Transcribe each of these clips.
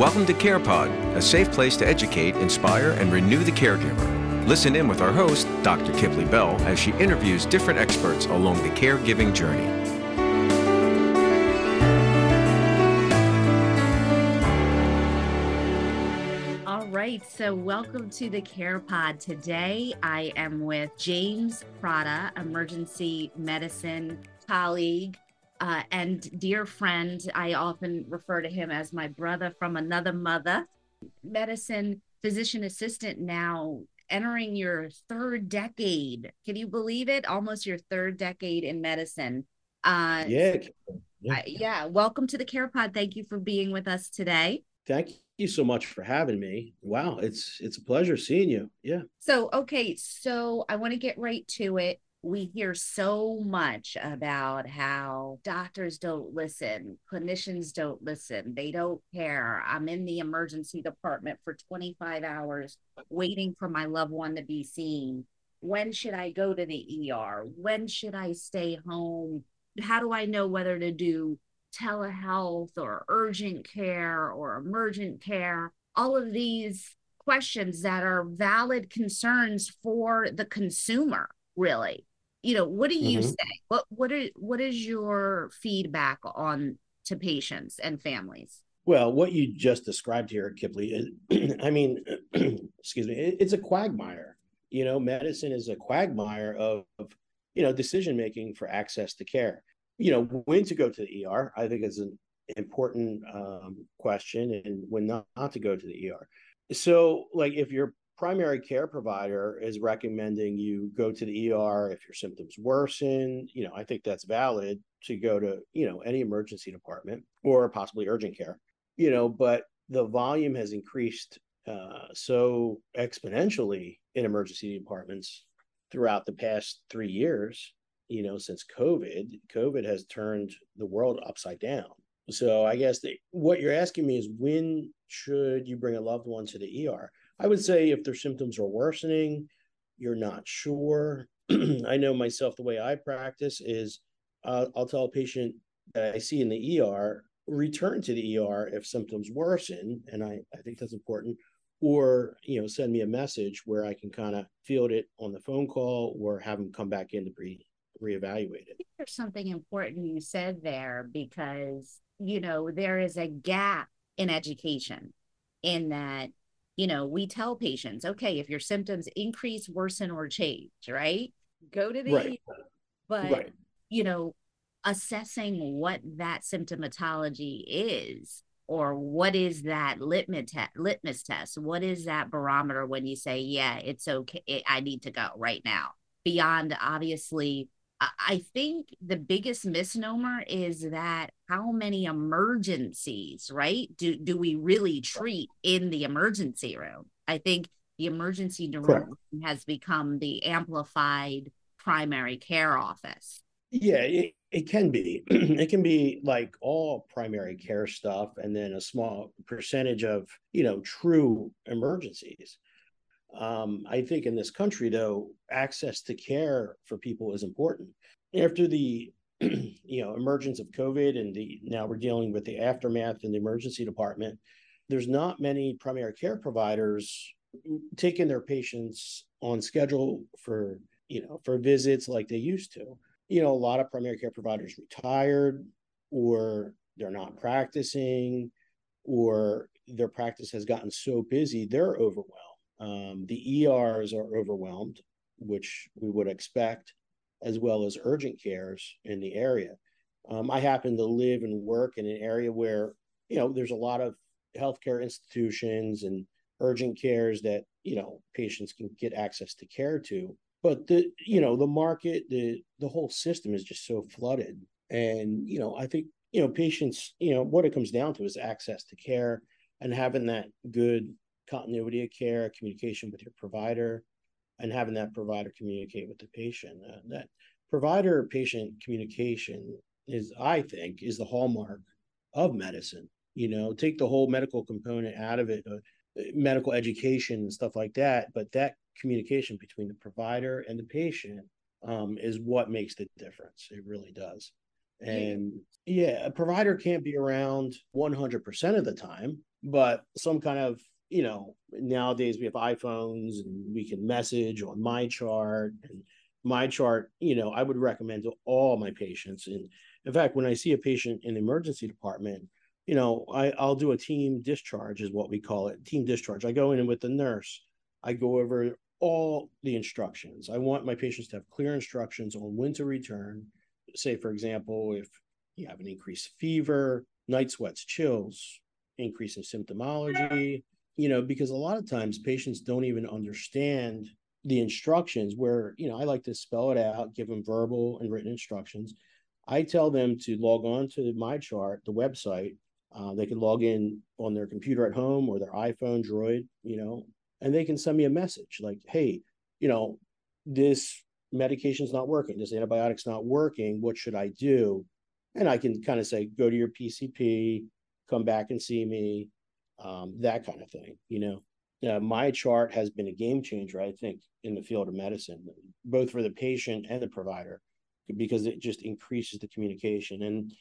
Welcome to CarePod, a safe place to educate, inspire, and renew the caregiver. Listen in with our host, Dr. Kipley Bell, as she interviews different experts along the caregiving journey. All right, so welcome to the Care Pod. Today I am with James Pratta, emergency medicine colleague uh, and dear friend. I often refer to him as my brother from another mother. Medicine physician assistant now entering your third decade. Can you believe it? Almost your third decade in medicine. Uh, yeah. Yeah. I, yeah. Welcome to the Care Pod. Thank you for being with us today. Thank you so much for having me. Wow, it's it's a pleasure seeing you. Yeah. So, okay, so I want to get right to it we hear so much about how doctors don't listen, clinicians don't listen, they don't care. I'm in the emergency department for 25 hours waiting for my loved one to be seen. When should I go to the ER? When should I stay home? How do I know whether to do telehealth or urgent care or emergent care? All of these questions that are valid concerns for the consumer, really you know what do you mm-hmm. say? What what are what is your feedback on to patients and families? Well what you just described here kipley is, i mean excuse me it, it's a quagmire. You know medicine is a quagmire of, of you know decision making for access to care. You know when to go to the er i think is an important um, question and when not, not to go to the er so like if you're primary care provider is recommending you go to the ER if your symptoms worsen, you know, I think that's valid to go to, you know, any emergency department or possibly urgent care, you know, but the volume has increased uh, so exponentially in emergency departments throughout the past three years, you know, since COVID. COVID has turned the world upside down. So I guess the, what you're asking me is when should you bring a loved one to the ER? I would say if their symptoms are worsening, you're not sure. I know myself, the way I practice is uh, I'll tell a patient that I see in the ER, return to the ER if symptoms worsen. And I, I think that's important. Or, you know, send me a message where I can kind of field it on the phone call or have them come back in to be reevaluated. There's something important you said there because, you know, there is a gap in education in that you know, we tell patients, okay, if your symptoms increase, worsen, or change, right? Go to the right. but right. you know, assessing what that symptomatology is or what is that litmus, te- litmus test what is that barometer when you say yeah it's okay i need to go right now beyond obviously I think the biggest misnomer is that how many emergencies, right? Do do we really treat in the emergency room? I think the emergency room has become the amplified primary care office. Yeah, it, it can be. it can be like all primary care stuff and then a small percentage of, you know, true emergencies. Um, I think in this country, though, access to care for people is important. After the you know emergence of COVID and the now we're dealing with the aftermath in the emergency department, there's not many primary care providers taking their patients on schedule for you know for visits like they used to. You know, a lot of primary care providers retired or they're not practicing or their practice has gotten so busy they're overwhelmed um, the ERs are overwhelmed, which we would expect, as well as urgent cares in the area. Um, I happen to live and work in an area where, you know, there's a lot of healthcare institutions and urgent cares that, you know, patients can get access to care to. But the, you know, the market, the the whole system is just so flooded. And, you know, I think, you know, patients, you know, what it comes down to is access to care and having that good continuity of care, communication with your provider, and having that provider communicate with the patient. Uh, that provider patient communication is, I think, is the hallmark of medicine. You know, take the whole medical component out of it, uh, medical education and stuff like that, but that communication between the provider and the patient um, is what makes the difference. It really does. And yeah, a provider can't be around 100% of the time, but some kind of, you know, nowadays we have iPhones and we can message on MyChart and MyChart, you know, I would recommend to all my patients. And in fact, when I see a patient in the emergency department, you know, I, I'll do a team discharge, is what we call it, team discharge. I go in with the nurse. I go over all the instructions. I want my patients to have clear instructions on when to return. Say, for example, if you have an increased fever, night sweats, chills, increase in symptomology, you know, because a lot of times patients don't even understand the instructions where, you know, I like to spell it out, give them verbal and written instructions. I tell them to log on to MyChart, the website. Uh, they can log in on their computer at home or their iPhone, Droid, you know, and they can send me a message like, hey, you know, this medication's not working, this antibiotic's not working. What should I do? And I can kind of say, go to your PCP, come back and see me, um, that kind of thing, you know. Uh, MyChart has been a game changer, I think, in the field of medicine, both for the patient and the provider, because it just increases the communication. And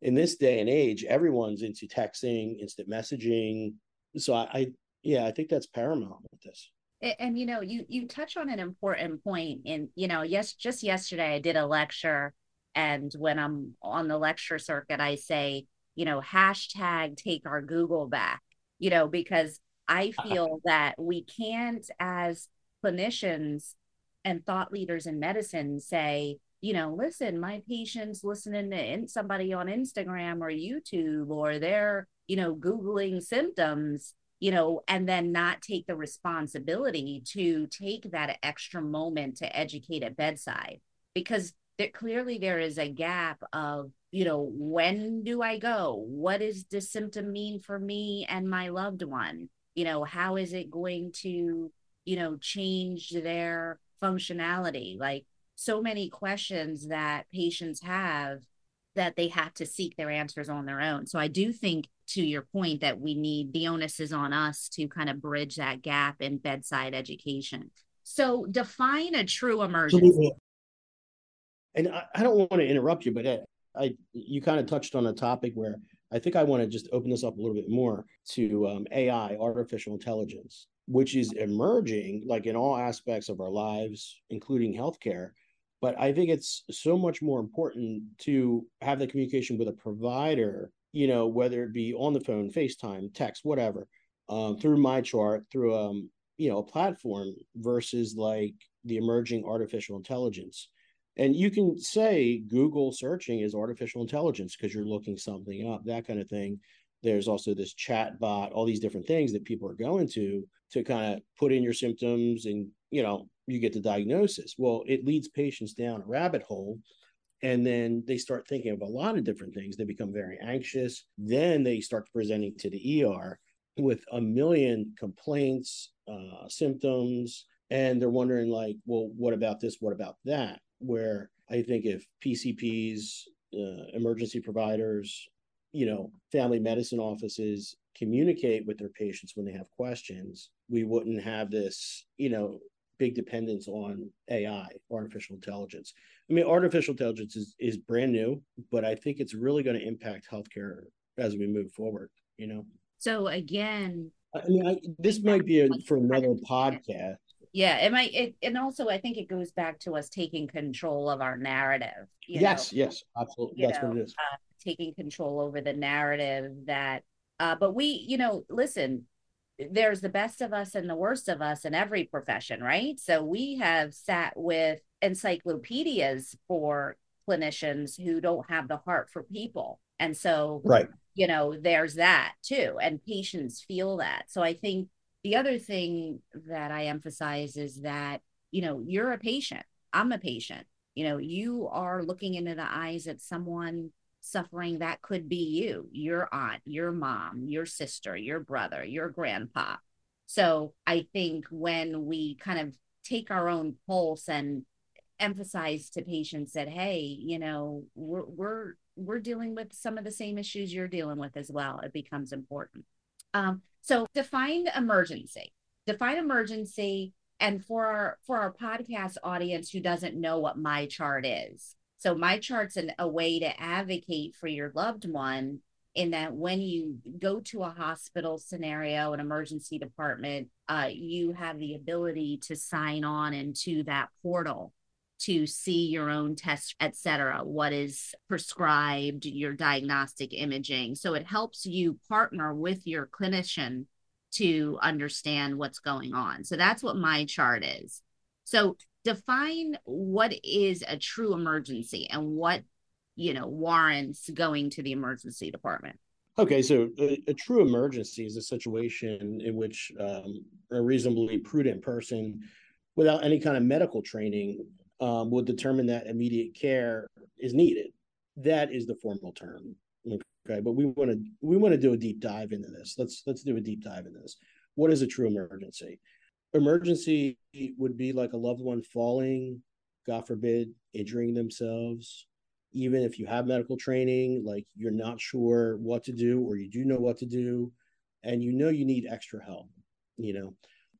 in this day and age, everyone's into texting, instant messaging. So I, I yeah, I think that's paramount with this. And, and you know, you you touch on an important point. In you know, yes, just yesterday I did a lecture, and when I'm on the lecture circuit, I say, you know, hashtag take our Google back. You know, because I uh-huh. feel that we can't, as clinicians and thought leaders in medicine, say, you know, listen, my patient's listening to somebody on Instagram or YouTube, or they're, you know, Googling symptoms you know, and then not take the responsibility to take that extra moment to educate at bedside because there, clearly there is a gap of, you know, when do I go? What does this symptom mean for me and my loved one? You know, how is it going to, you know, change their functionality? Like so many questions that patients have that they have to seek their answers on their own. So I do think to your point that we need the onus is on us to kind of bridge that gap in bedside education. So define a true emergency. And I, I don't want to interrupt you, but I, I you kind of touched on a topic where I think I want to just open this up a little bit more to um, AI, artificial intelligence, which is emerging like in all aspects of our lives, including healthcare. But I think it's so much more important to have the communication with a provider you know, whether it be on the phone, FaceTime, text, whatever, um, through MyChart, through um, you know, a platform versus like the emerging artificial intelligence. And you can say Google searching is artificial intelligence because you're looking something up, that kind of thing. There's also this chat bot, all these different things that people are going to to kind of put in your symptoms and you know you get the diagnosis. Well, it leads patients down a rabbit hole and then they start thinking of a lot of different things they become very anxious then they start presenting to the er with a million complaints uh, symptoms and they're wondering like well what about this what about that where i think if pcps uh, emergency providers you know family medicine offices communicate with their patients when they have questions we wouldn't have this you know big dependence on AI, artificial intelligence. I mean, artificial intelligence is, is brand new, but I think it's really going to impact healthcare as we move forward, you know? So again, I mean, I, this might be a, for another podcast. Yeah, it might. It, and also, I think it goes back to us taking control of our narrative. yes, know? yes, absolutely. That's know, what it is. Uh, taking control over the narrative that, uh, but we, you know, listen, there's the best of us and the worst of us in every profession, right? So we have sat with encyclopedias for clinicians who don't have the heart for people. And so, right. you know, there's that too. And patients feel that. So I think the other thing that I emphasize is that, you know, you're a patient. I'm a patient. You know, you are looking into the eyes at someone suffering that could be you, your aunt, your mom, your sister, your brother, your grandpa. So I think when we kind of take our own pulse and emphasize to patients that, hey, you know, we're we're we're dealing with some of the same issues you're dealing with as well, it becomes important. Um, so define emergency. Define emergency. And for our for our podcast audience who doesn't know what MyChart is, So MyChart's an, a way to advocate for your loved one in that when you go to a hospital scenario, an emergency department, uh, you have the ability to sign on into that portal to see your own tests, et cetera, what is prescribed, your diagnostic imaging. So it helps you partner with your clinician to understand what's going on. So that's what MyChart is. So define what is a true emergency and what you know warrants going to the emergency department okay so a, a true emergency is a situation in which um, a reasonably prudent person without any kind of medical training um, would determine that immediate care is needed. That is the formal term okay? But we want to we want to do a deep dive into this. Let's let's do a deep dive in this. What is a true emergency? Emergency would be like a loved one falling, God forbid, injuring themselves. Even if you have medical training, like you're not sure what to do, or you do know what to do, and you know you need extra help. You know,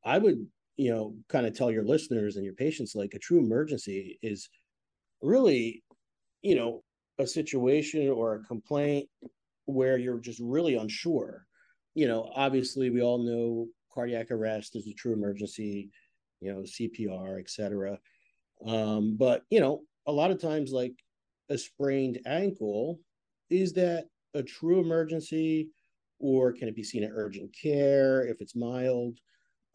I would, you know, kind of tell your listeners and your patients like a true emergency is really, you know, a situation or a complaint where you're just really unsure. You know, obviously, we all know cardiac arrest is a true emergency, you know, CPR, etc. Um, but you know, a lot of times, like a sprained ankle, is that a true emergency, or can it be seen at urgent care if it's mild?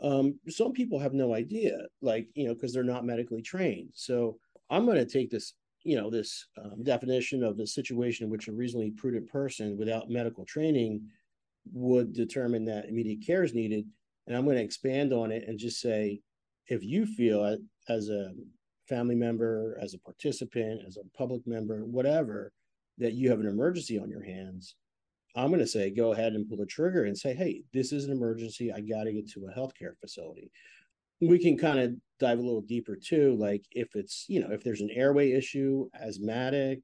Um, some people have no idea, like you know, because they're not medically trained. So I'm going to take this, you know, this um, definition of the situation in which a reasonably prudent person without medical training would determine that immediate care is needed and I'm going to expand on it and just say, if you feel as a family member, as a participant, as a public member, whatever, that you have an emergency on your hands, I'm going to say, go ahead and pull the trigger and say, hey, this is an emergency. I got to get to a healthcare facility. We can kind of dive a little deeper too. Like if it's, you know, if there's an airway issue, asthmatic,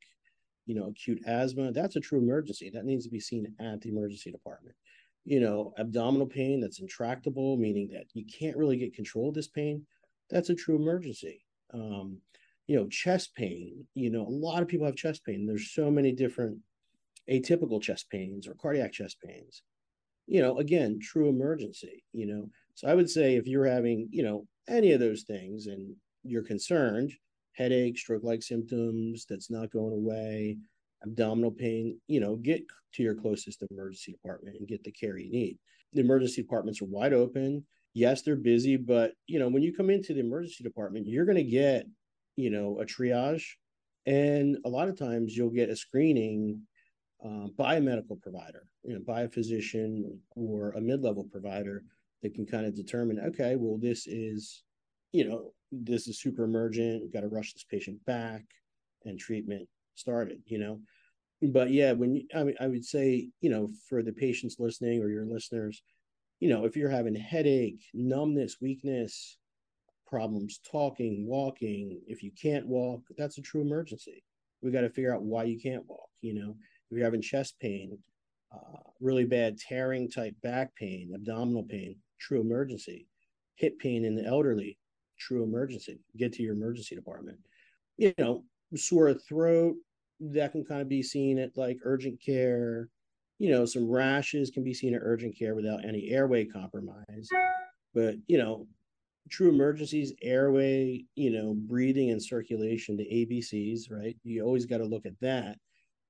you know, acute asthma, that's a true emergency. That needs to be seen at the emergency department you know, abdominal pain that's intractable, meaning that you can't really get control of this pain, that's a true emergency. Um, you know, chest pain, you know, a lot of people have chest pain. There's so many different atypical chest pains or cardiac chest pains. You know, again, true emergency, you know. So I would say if you're having, you know, any of those things and you're concerned, headache, stroke like symptoms that's not going away, abdominal pain, you know, get to your closest emergency department and get the care you need. The emergency departments are wide open. Yes, they're busy, but you know, when you come into the emergency department, you're going to get, you know, a triage, and a lot of times you'll get a screening uh, by a medical provider, you know, by a physician or a mid-level provider that can kind of determine, okay, well, this is, you know, this is super emergent. We've got to rush this patient back, and treatment started. You know, but yeah, when you, I mean, I would say, you know, for the patients listening or your listeners, you know, if you're having headache, numbness, weakness, problems talking, walking, if you can't walk, that's a true emergency. We got to figure out why you can't walk. You know, if you're having chest pain, uh, really bad tearing type back pain, abdominal pain, true emergency. Hip pain in the elderly, true emergency. Get to your emergency department. You know, sore throat, that can kind of be seen at like urgent care. You know, some rashes can be seen at urgent care without any airway compromise. But, you know, true emergencies, airway, you know, breathing and circulation, the ABCs, right? You always got to look at that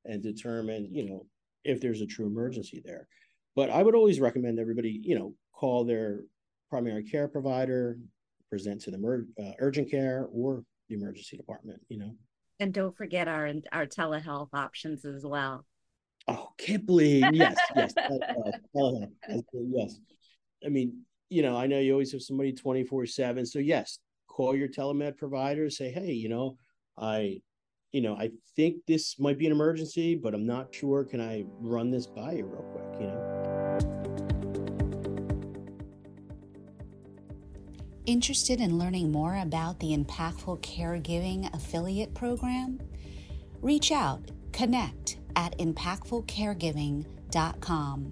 and determine, you know, if there's a true emergency there. But I would always recommend everybody, you know, call their primary care provider, present to the mer- uh, urgent care or the emergency department, you know. And don't forget our our telehealth options as well. Oh, can't believe yes, yes, telehealth, yes. I mean, you know, I know you always have somebody twenty four seven. So yes, call your telemed provider. Say, hey, you know, I, you know, I think this might be an emergency, but I'm not sure. Can I run this by you real quick? You know. Interested in learning more about the Impactful Caregiving Affiliate Program? Reach out, connect at impactfulcaregiving.com.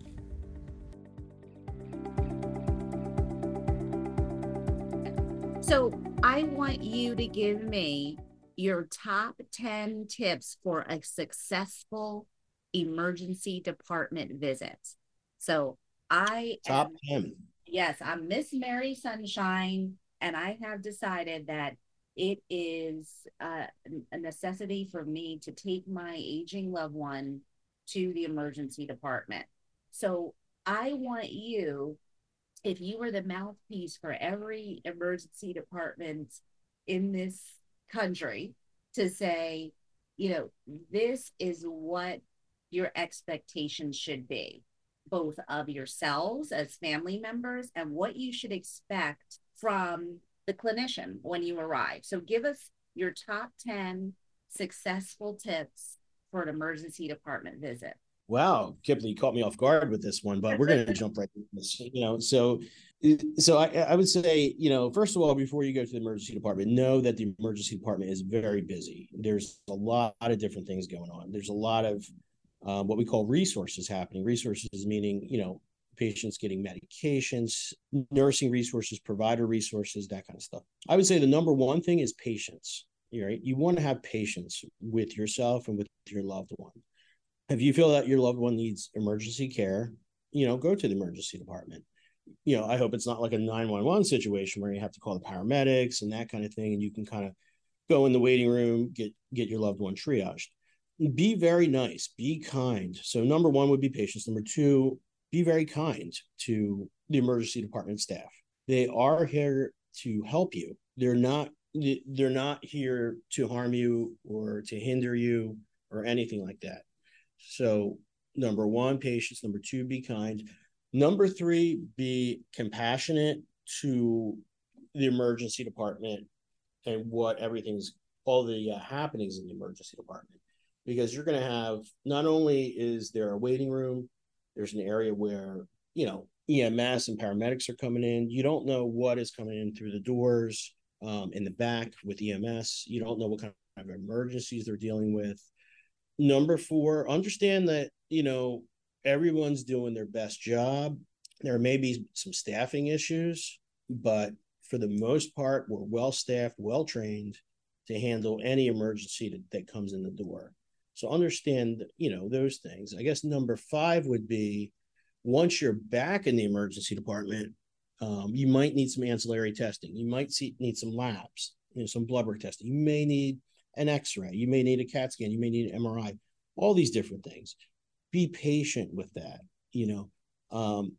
So, I want you to give me your top 10 tips for a successful emergency department visit. So I top am, 10. Yes, I'm Miss Mary Sunshine, and I have decided that it is uh, a necessity for me to take my aging loved one to the emergency department. So I want you, if you were the mouthpiece for every emergency department in this country, to say, you know, this is what your expectations should be, both of yourselves as family members and what you should expect from the clinician when you arrive. So give us your top 10 successful tips for an emergency department visit. Wow, Kipley caught me off guard with this one, but we're going to jump right into this. You know, so so I, I would say, you know, first of all, before you go to the emergency department, know that the emergency department is very busy. There's a lot of different things going on. There's a lot of um, what we call resources happening. Resources meaning, you know, patients getting medications, nursing resources, provider resources, that kind of stuff. I would say the number one thing is patience. Right? You want to have patience with yourself and with your loved one. If you feel that your loved one needs emergency care, you know, go to the emergency department. You know, I hope it's not like a 911 situation where you have to call the paramedics and that kind of thing, and you can kind of go in the waiting room, get get your loved one triaged. Be very nice, be kind. So number one would be patience. Number two, be very kind to the emergency department staff. They are here to help you. They're not they're not here to harm you or to hinder you or anything like that. So number 1 patience, number 2 be kind. Number 3 be compassionate to the emergency department and what everything's all the uh, happenings in the emergency department because you're going to have not only is there a waiting room there's an area where, you know, EMS and paramedics are coming in. You don't know what is coming in through the doors um, in the back with EMS. You don't know what kind of emergencies they're dealing with. Number four, understand that, you know, everyone's doing their best job. There may be some staffing issues, but for the most part, we're well staffed, well trained to handle any emergency that, that comes in the door. So understand, you know, those things. I guess number five would be once you're back in the emergency department, um, you might need some ancillary testing. You might see, need some labs, you know, some blood work testing. You may need an X-ray. You may need a CAT scan. You may need an MRI. All these different things. Be patient with that. You know, um,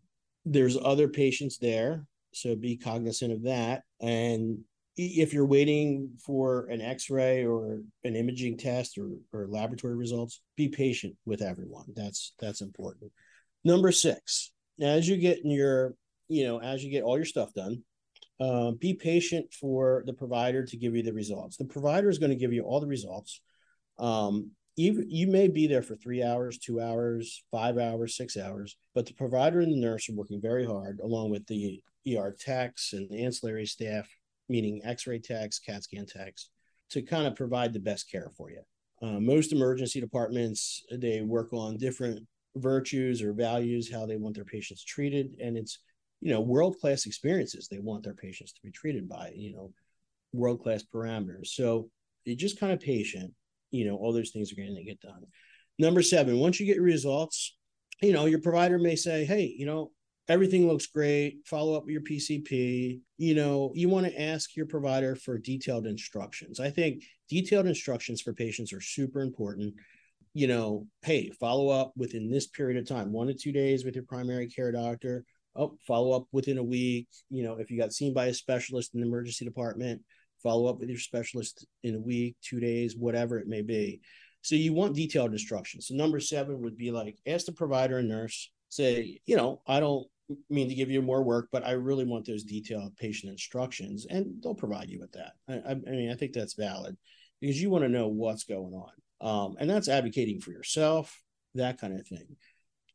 there's other patients there, so be cognizant of that. And if you're waiting for an x-ray or an imaging test or, or laboratory results be patient with everyone that's that's important number six as you get in your you know as you get all your stuff done uh, be patient for the provider to give you the results the provider is going to give you all the results um, you, you may be there for three hours two hours five hours six hours but the provider and the nurse are working very hard along with the er techs and ancillary staff meaning x-ray techs, CAT scan techs, to kind of provide the best care for you. Uh, most emergency departments, they work on different virtues or values, how they want their patients treated. And it's, you know, world-class experiences they want their patients to be treated by, you know, world-class parameters. So you're just kind of patient, you know, all those things are going to get done. Number seven, once you get your results, you know, your provider may say, hey, you know, everything looks great follow up with your pcp you know you want to ask your provider for detailed instructions i think detailed instructions for patients are super important you know hey follow up within this period of time one to two days with your primary care doctor oh follow up within a week you know if you got seen by a specialist in the emergency department follow up with your specialist in a week two days whatever it may be so you want detailed instructions so number seven would be like ask the provider and nurse say you know i don't mean to give you more work, but I really want those detailed patient instructions, and they'll provide you with that. I, I mean, I think that's valid because you want to know what's going on, um, and that's advocating for yourself, that kind of thing.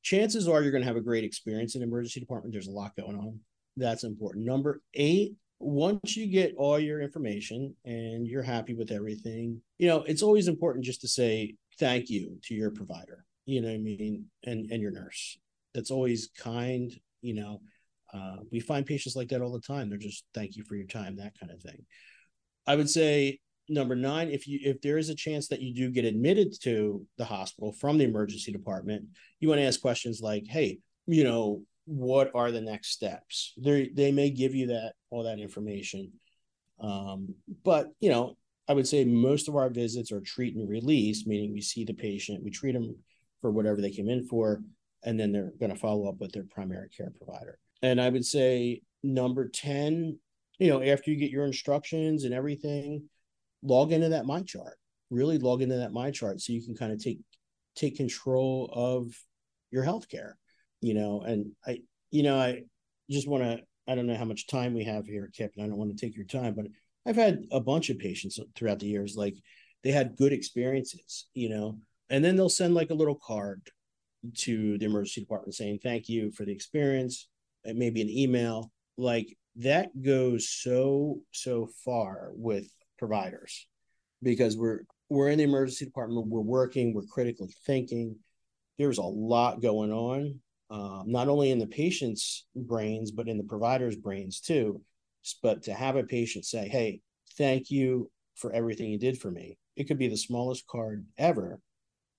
Chances are you're going to have a great experience in emergency department. There's a lot going on. That's important. Number eight, once you get all your information and you're happy with everything, you know, it's always important just to say thank you to your provider. You know what I mean? And and your nurse. That's always kind you know uh, we find patients like that all the time they're just thank you for your time that kind of thing i would say number nine, if you if there is a chance that you do get admitted to the hospital from the emergency department, you want to ask questions like, "Hey, you know, what are the next steps?" They they may give you that all that information, um, but you know, I would say most of our visits are treat and release, meaning we see the patient, we treat them for whatever they came in for, and then they're going to follow up with their primary care provider. And I would say number 10, you know, after you get your instructions and everything, log into that MyChart Really log into that MyChart so you can kind of take take control of your healthcare, you know. And I, you know, I just want to. I don't know how much time we have here, Kip, and I don't want to take your time, but I've had a bunch of patients throughout the years, like they had good experiences, you know, and then they'll send like a little card to the emergency department saying thank you for the experience, maybe an email. Like that goes so so far with providers because we're we're in the emergency department, we're working, we're critically thinking. There's a lot going on, um, not only in the patient's brains but in the provider's brains too but to have a patient say, Hey, thank you for everything you did for me. It could be the smallest card ever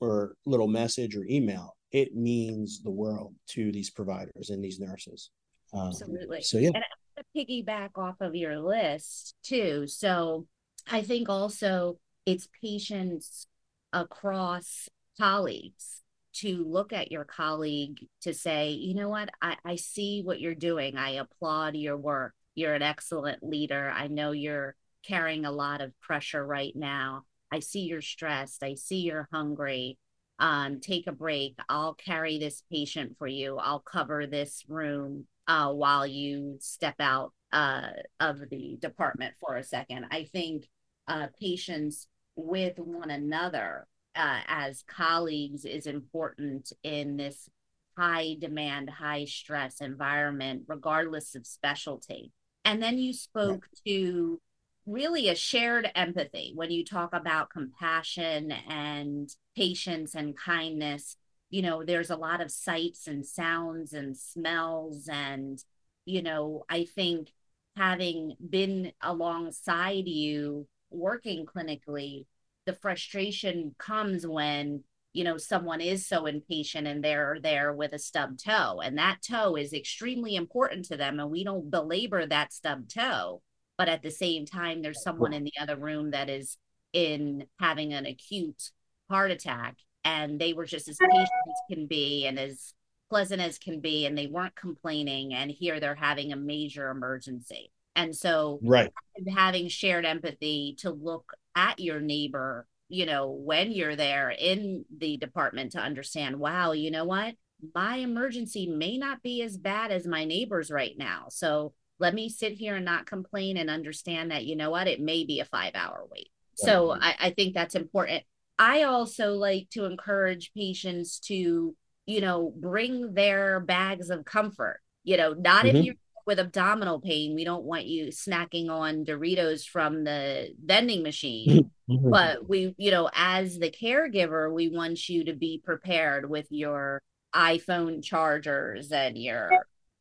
or little message or email. It means the world to these providers and these nurses. Um, Absolutely. So, yeah. And to piggyback off of your list too. So, I think also it's patience across colleagues to look at your colleague to say, you know what, I, I see what you're doing. I applaud your work. You're an excellent leader. I know you're carrying a lot of pressure right now. I see you're stressed. I see you're hungry. Um, take a break. I'll carry this patient for you. I'll cover this room uh, while you step out uh, of the department for a second. I think uh, patients with one another uh, as colleagues is important in this high demand, high stress environment, regardless of specialty. And then you spoke to really a shared empathy when you talk about compassion and patience and kindness. You know, there's a lot of sights and sounds and smells. And, you know, I think having been alongside you working clinically, the frustration comes when you know someone is so impatient and they're there with a stub toe and that toe is extremely important to them and we don't belabor that stub toe but at the same time there's someone in the other room that is in having an acute heart attack and they were just as patient as can be and as pleasant as can be and they weren't complaining and here they're having a major emergency and so right having shared empathy to look at your neighbor you know, when you're there in the department to understand, wow, you know what? My emergency may not be as bad as my neighbor's right now. So let me sit here and not complain and understand that, you know what? It may be a five hour wait. So I, I think that's important. I also like to encourage patients to, you know, bring their bags of comfort. You know, not mm-hmm. if you're with abdominal pain, we don't want you snacking on Doritos from the vending machine. But we, you know, as the caregiver, we want you to be prepared with your iPhone chargers and your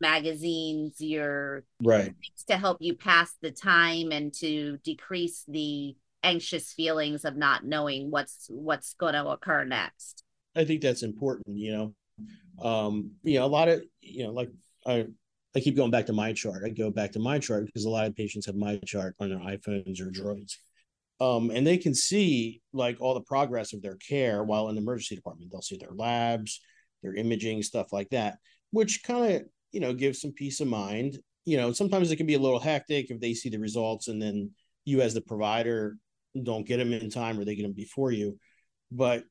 magazines, your right to help you pass the time and to decrease the anxious feelings of not knowing what's what's going to occur next. I think that's important, you know. Um, you know, a lot of, you know, like I I keep going back to MyChart. I go back to MyChart because a lot of patients have MyChart on their iPhones or Droids. Um, and they can see like all the progress of their care while in the emergency department. They'll see their labs, their imaging, stuff like that, which kind of, you know, gives some peace of mind. You know, sometimes it can be a little hectic if they see the results and then you as the provider don't get them in time or they get them before you. But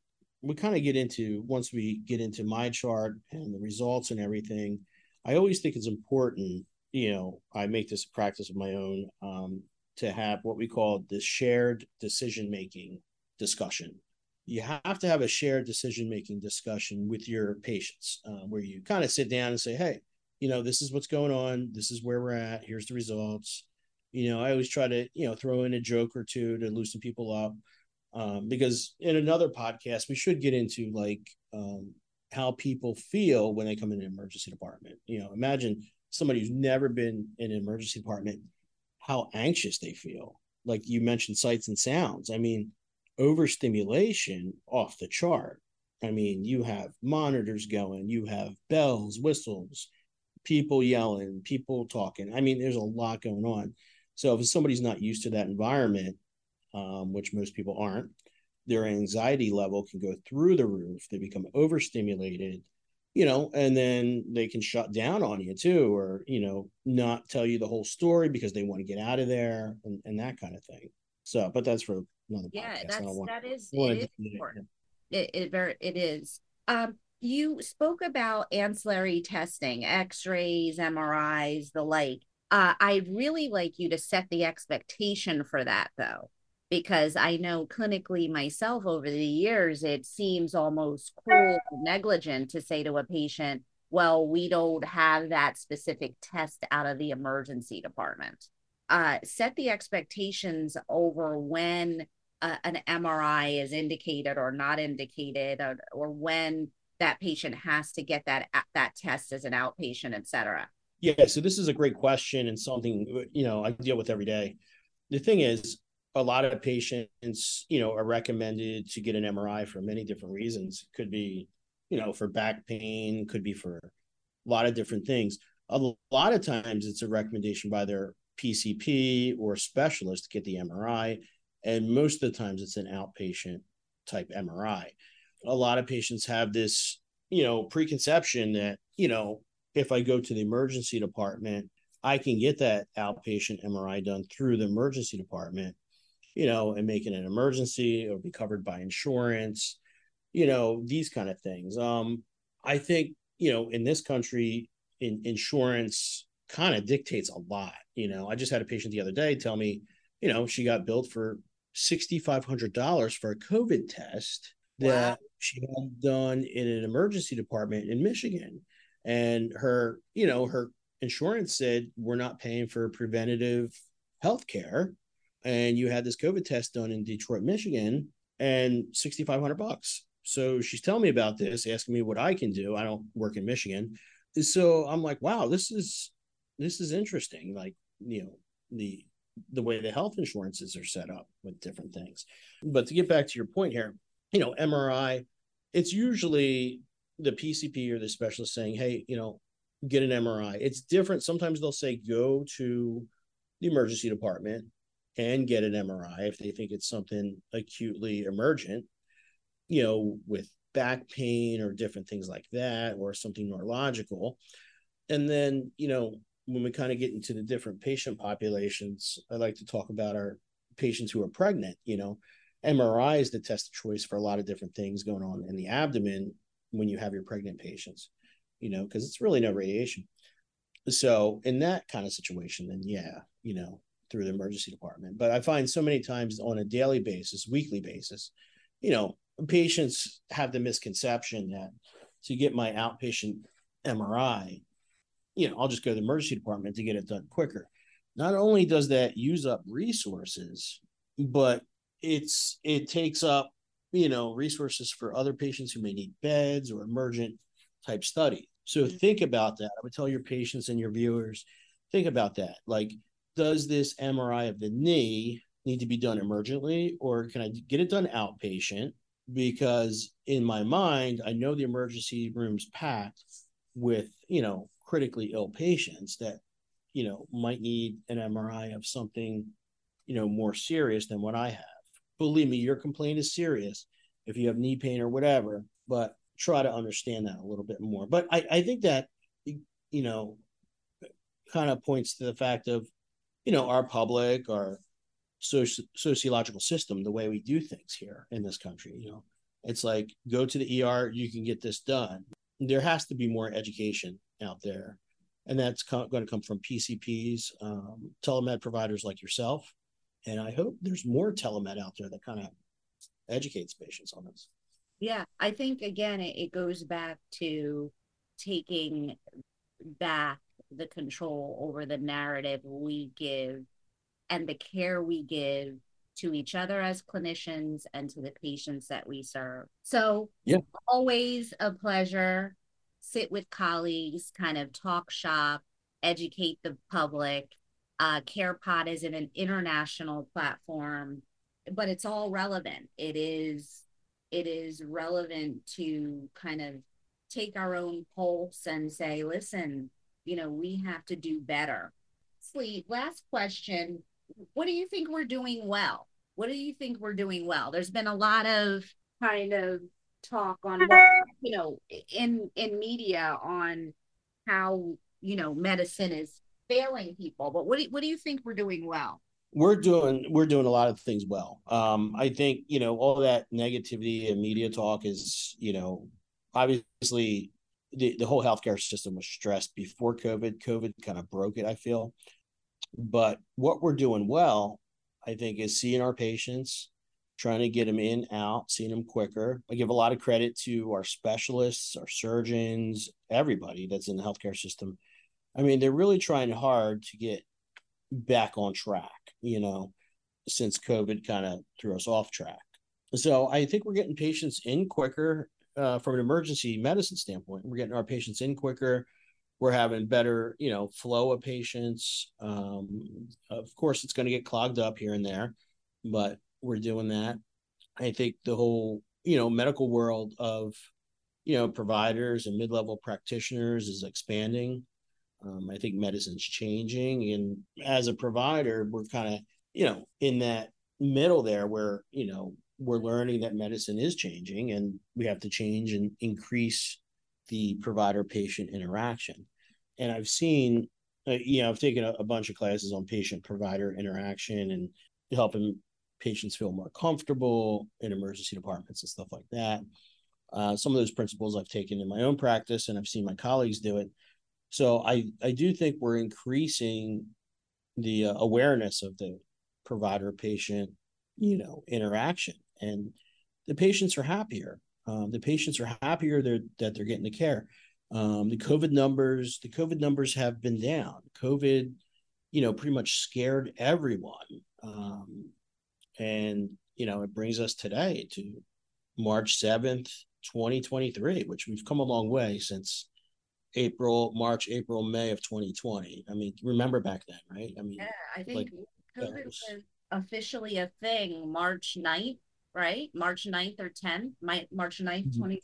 we kind of get into once we get into MyChart and the results and everything, I always think it's important, you know, I make this a practice of my own um, to have what we call the shared decision making discussion. You have to have a shared decision making discussion with your patients uh, where you kind of sit down and say, hey, you know, this is what's going on. This is where we're at. Here's the results. You know, I always try to, you know, throw in a joke or two to loosen people up. Um, because in another podcast, we should get into like um, how people feel when they come in an emergency department. You know, imagine somebody who's never been in an emergency department, how anxious they feel. like you mentioned sights and sounds i mean overstimulation off the chart i mean you have monitors going you have bells whistles people yelling people talking i mean there's a lot going on so if somebody's not used to that environment um, which most people aren't their anxiety level can go through the roof they become overstimulated you know, and then they can shut down on you too, or you know, not tell you the whole story because they want to get out of there and, and that kind of thing. So, but that's for another yeah, podcast. that's want, that is it is important. It, it very it is. Um, you spoke about ancillary testing, X-rays, MRIs, the like. Uh, I'd really like you to set the expectation for that, though because I know clinically myself over the years, it seems almost cruel, negligent to say to a patient, well, we don't have that specific test out of the emergency department. Uh, set the expectations over when uh, an MRI is indicated or not indicated, or, or when that patient has to get that that test as an outpatient, et cetera. Yeah, so this is a great question and something you know I deal with every day. The thing is, a lot of patients, you know, are recommended to get an MRI for many different reasons. Could be, you know, for back pain, could be for a lot of different things. A lot of times it's a recommendation by their PCP or specialist to get the MRI. And most of the times it's an outpatient type MRI. A lot of patients have this, you know, preconception that, you know, if I go to the emergency department, I can get that outpatient MRI done through the emergency department you know, and make it an emergency or be covered by insurance, you know, these kind of things. Um, I think, you know, in this country, in insurance kind of dictates a lot. You know, I just had a patient the other day tell me, you know, she got billed for $6,500 for a COVID test that she had done in an emergency department in Michigan. And her, you know, her insurance said, we're not paying for preventative health care and you had this COVID test done in Detroit, Michigan, and 6,500 bucks. So she's telling me about this, asking me what I can do. I don't work in Michigan. So I'm like, wow, this is this is interesting. Like, you know, the the way the health insurances are set up with different things. But to get back to your point here, you know, MRI, it's usually the PCP or the specialist saying, hey, you know, get an MRI. It's different. Sometimes they'll say, go to the emergency department and get an MRI if they think it's something acutely emergent, you know, with back pain or different things like that, or something neurological. And then, you know, when we kind of get into the different patient populations, I like to talk about our patients who are pregnant, you know. MRI is the test of choice for a lot of different things going on in the abdomen when you have your pregnant patients, you know, because it's really no radiation. So in that kind of situation, then yeah, you know, through the emergency department. But I find so many times on a daily basis, weekly basis, you know, patients have the misconception that to get my outpatient MRI, you know, I'll just go to the emergency department to get it done quicker. Not only does that use up resources, but it's it takes up, you know, resources for other patients who may need beds or emergent type study. So mm-hmm. think about that. I would tell your patients and your viewers, think about that. Like does this MRI of the knee need to be done emergently or can I get it done outpatient? Because in my mind, I know the emergency room's packed with, you know, critically ill patients that, you know, might need an MRI of something, you know, more serious than what I have. Believe me, your complaint is serious if you have knee pain or whatever, but try to understand that a little bit more. But I, I think that, you know, kind of points to the fact of you know our public our soci- sociological system the way we do things here in this country you know. It's like go to the er you can get this done. There has to be more education out there and that's co- going to come from pcps um, telemed providers like yourself. And i hope there's more telemed out there that kind of educates patients on this. Yeah i think again it, it goes back to taking back the control over the narrative we give and the care we give to each other as clinicians and to the patients that we serve. So, yeah. always a pleasure. Sit with colleagues, kind of talk shop, educate the public. Uh, CarePod is in an international platform, but it's all relevant. It is it is relevant to kind of take our own pulse and say, listen, you know, we have to do better. Sleep. Last question. What do you think we're doing well? What do you think we're doing well? There's been a lot of kind of talk on what, you know in in media on how you know medicine is failing people but what do, what do you think we're doing well we're doing we're doing a lot of things well um i think you know all that negativity and media talk is you know obviously the, the whole healthcare system was stressed before covid covid kind of broke it i feel but what we're doing well i think is seeing our patients trying to get them in, out, seeing them quicker. I give a lot of credit to our specialists, our surgeons, everybody that's in the healthcare system. I mean, they're really trying hard to get back on track, you know, since COVID kind of threw us off track. So I think we're getting patients in quicker uh, from an emergency medicine standpoint. We're getting our patients in quicker. We're having better, you know, flow of patients. Um, of course, it's going to get clogged up here and there, but we're doing that. I think the whole, you know, medical world of, you know, providers and mid-level practitioners is expanding. Um, I think medicine's changing, and as a provider, we're kind of, you know, in that middle there where you know we're learning that medicine is changing, and we have to change and increase the provider-patient interaction. And I've seen, uh, you know, I've taken a, a bunch of classes on patient-provider interaction and helping patients feel more comfortable in emergency departments and stuff like that. Uh, some of those principles I've taken in my own practice, and I've seen my colleagues do it. So I I do think we're increasing the uh, awareness of the provider patient you know interaction, and the patients are happier. Um, the patients are happier they're, that they're getting the care. Um, the COVID numbers, the COVID numbers have been down. COVID, you know, pretty much scared everyone. Um, and, you know, it brings us today to March 7th, 2023, which we've come a long way since April, March, April, May of 2020. I mean, remember back then, right? I mean, yeah, I think like, COVID was... was officially a thing March 9th, right? March 9th or 10th, March 9th, mm-hmm. 2020.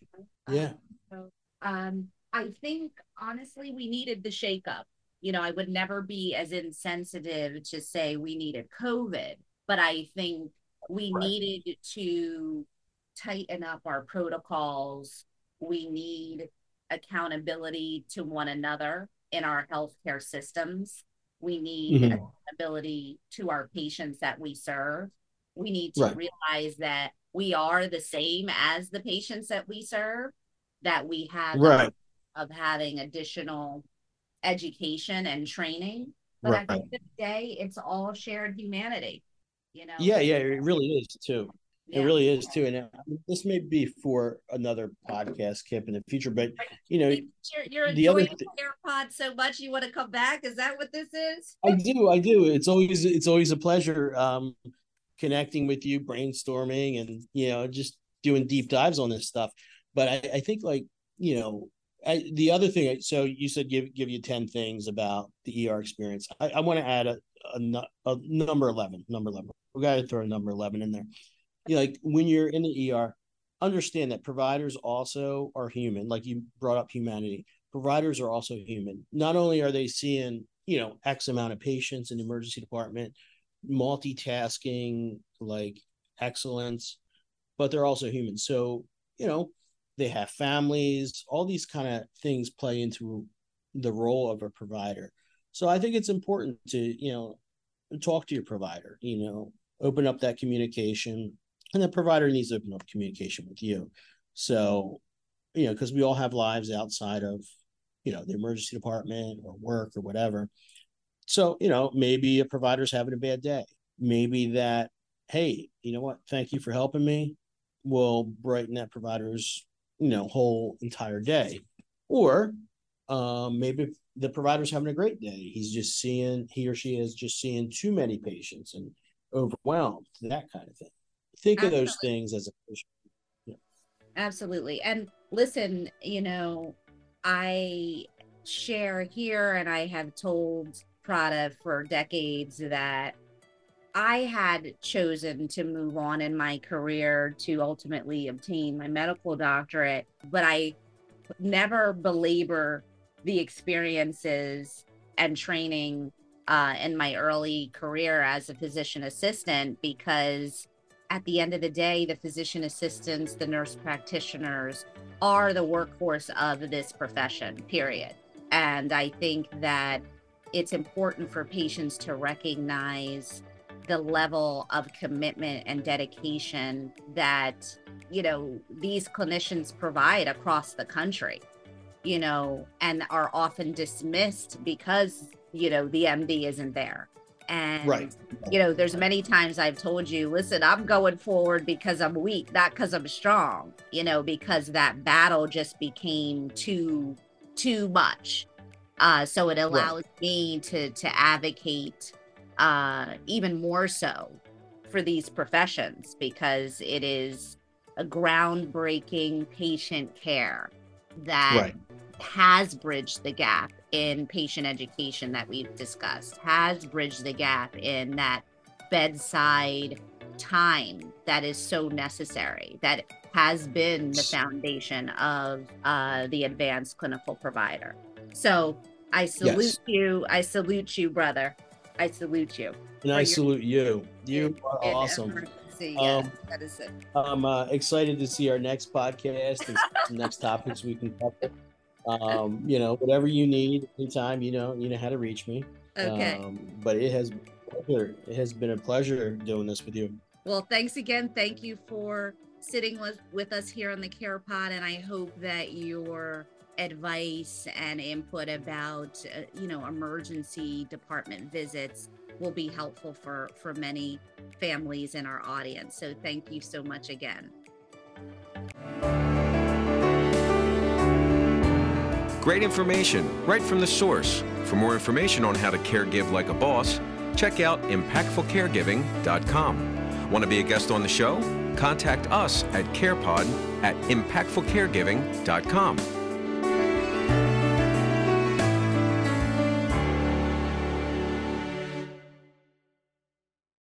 Yeah. Um, so, um, I think honestly, we needed the shakeup. You know, I would never be as insensitive to say we needed COVID but I think we right. needed to tighten up our protocols. We need accountability to one another in our healthcare systems. We need mm-hmm. accountability to our patients that we serve. We need to right. realize that we are the same as the patients that we serve, that we have right. of having additional education and training. But right. at the end of the day, it's all shared humanity you know yeah yeah it really is too yeah. it really is too and uh, this may be for another podcast kip in the future but you know you're, you're the enjoying other th- CarePod so much you want to come back is that what this is i do i do it's always it's always a pleasure um connecting with you brainstorming and you know just doing deep dives on this stuff but i, I think like you know I, the other thing so you said give give you 10 things about the er experience i, I want to add a, a, a number 11 number 11 we got to throw a number 11 in there. You know, like when you're in the ER, understand that providers also are human. Like you brought up humanity. Providers are also human. Not only are they seeing, you know, X amount of patients in the emergency department, multitasking, like excellence, but they're also human. So, you know, they have families, all these kind of things play into the role of a provider. So I think it's important to, you know, talk to your provider, you know, open up that communication and the provider needs to open up communication with you so you know because we all have lives outside of you know the emergency department or work or whatever so you know maybe a provider's having a bad day maybe that hey you know what thank you for helping me will brighten that provider's you know whole entire day or um, maybe the provider's having a great day he's just seeing he or she is just seeing too many patients and overwhelmed, that kind of thing. Think Absolutely. of those things as a yeah. Absolutely. And listen, you know, I share here and I have told Pratta for decades that I had chosen to move on in my career to ultimately obtain my medical doctorate, but I never belabor the experiences and training uh, in my early career as a physician assistant because at the end of the day, the physician assistants, the nurse practitioners are the workforce of this profession, period. And I think that it's important for patients to recognize the level of commitment and dedication that, you know, these clinicians provide across the country, you know, and are often dismissed because, you know, the MD isn't there. And, Right. you know, there's many times I've told you, listen, I'm going forward because I'm weak, not because I'm strong, you know, because that battle just became too, too much. Uh, so it allows me to to advocate uh, even more so for these professions because it is a groundbreaking patient care that Right. has bridged the gap in patient education that we've discussed, has bridged the gap in that bedside time that is so necessary, that has been the foundation of uh, the advanced clinical provider. So I salute Yes. you. I salute you, brother. I salute you. And I your- salute you. You are awesome. emergency. Yes, Um, that is it. I'm uh, excited to see our next podcast and some next topics we can cover. Um, you know, whatever you need, anytime, you know, you know how to reach me. Okay. Um, but it has. It has been a pleasure doing this with you. Well, thanks again. Thank you for sitting with, with us here on the Care Pod, and I hope that your advice and input about uh, you know emergency department visits will be helpful for for many families in our audience. So thank you so much again. Great information right from the source. For more information on how to care give like a boss, check out impactfulcaregiving.com. Want to be a guest on the show? Contact us at CarePod at impactfulcaregiving.com.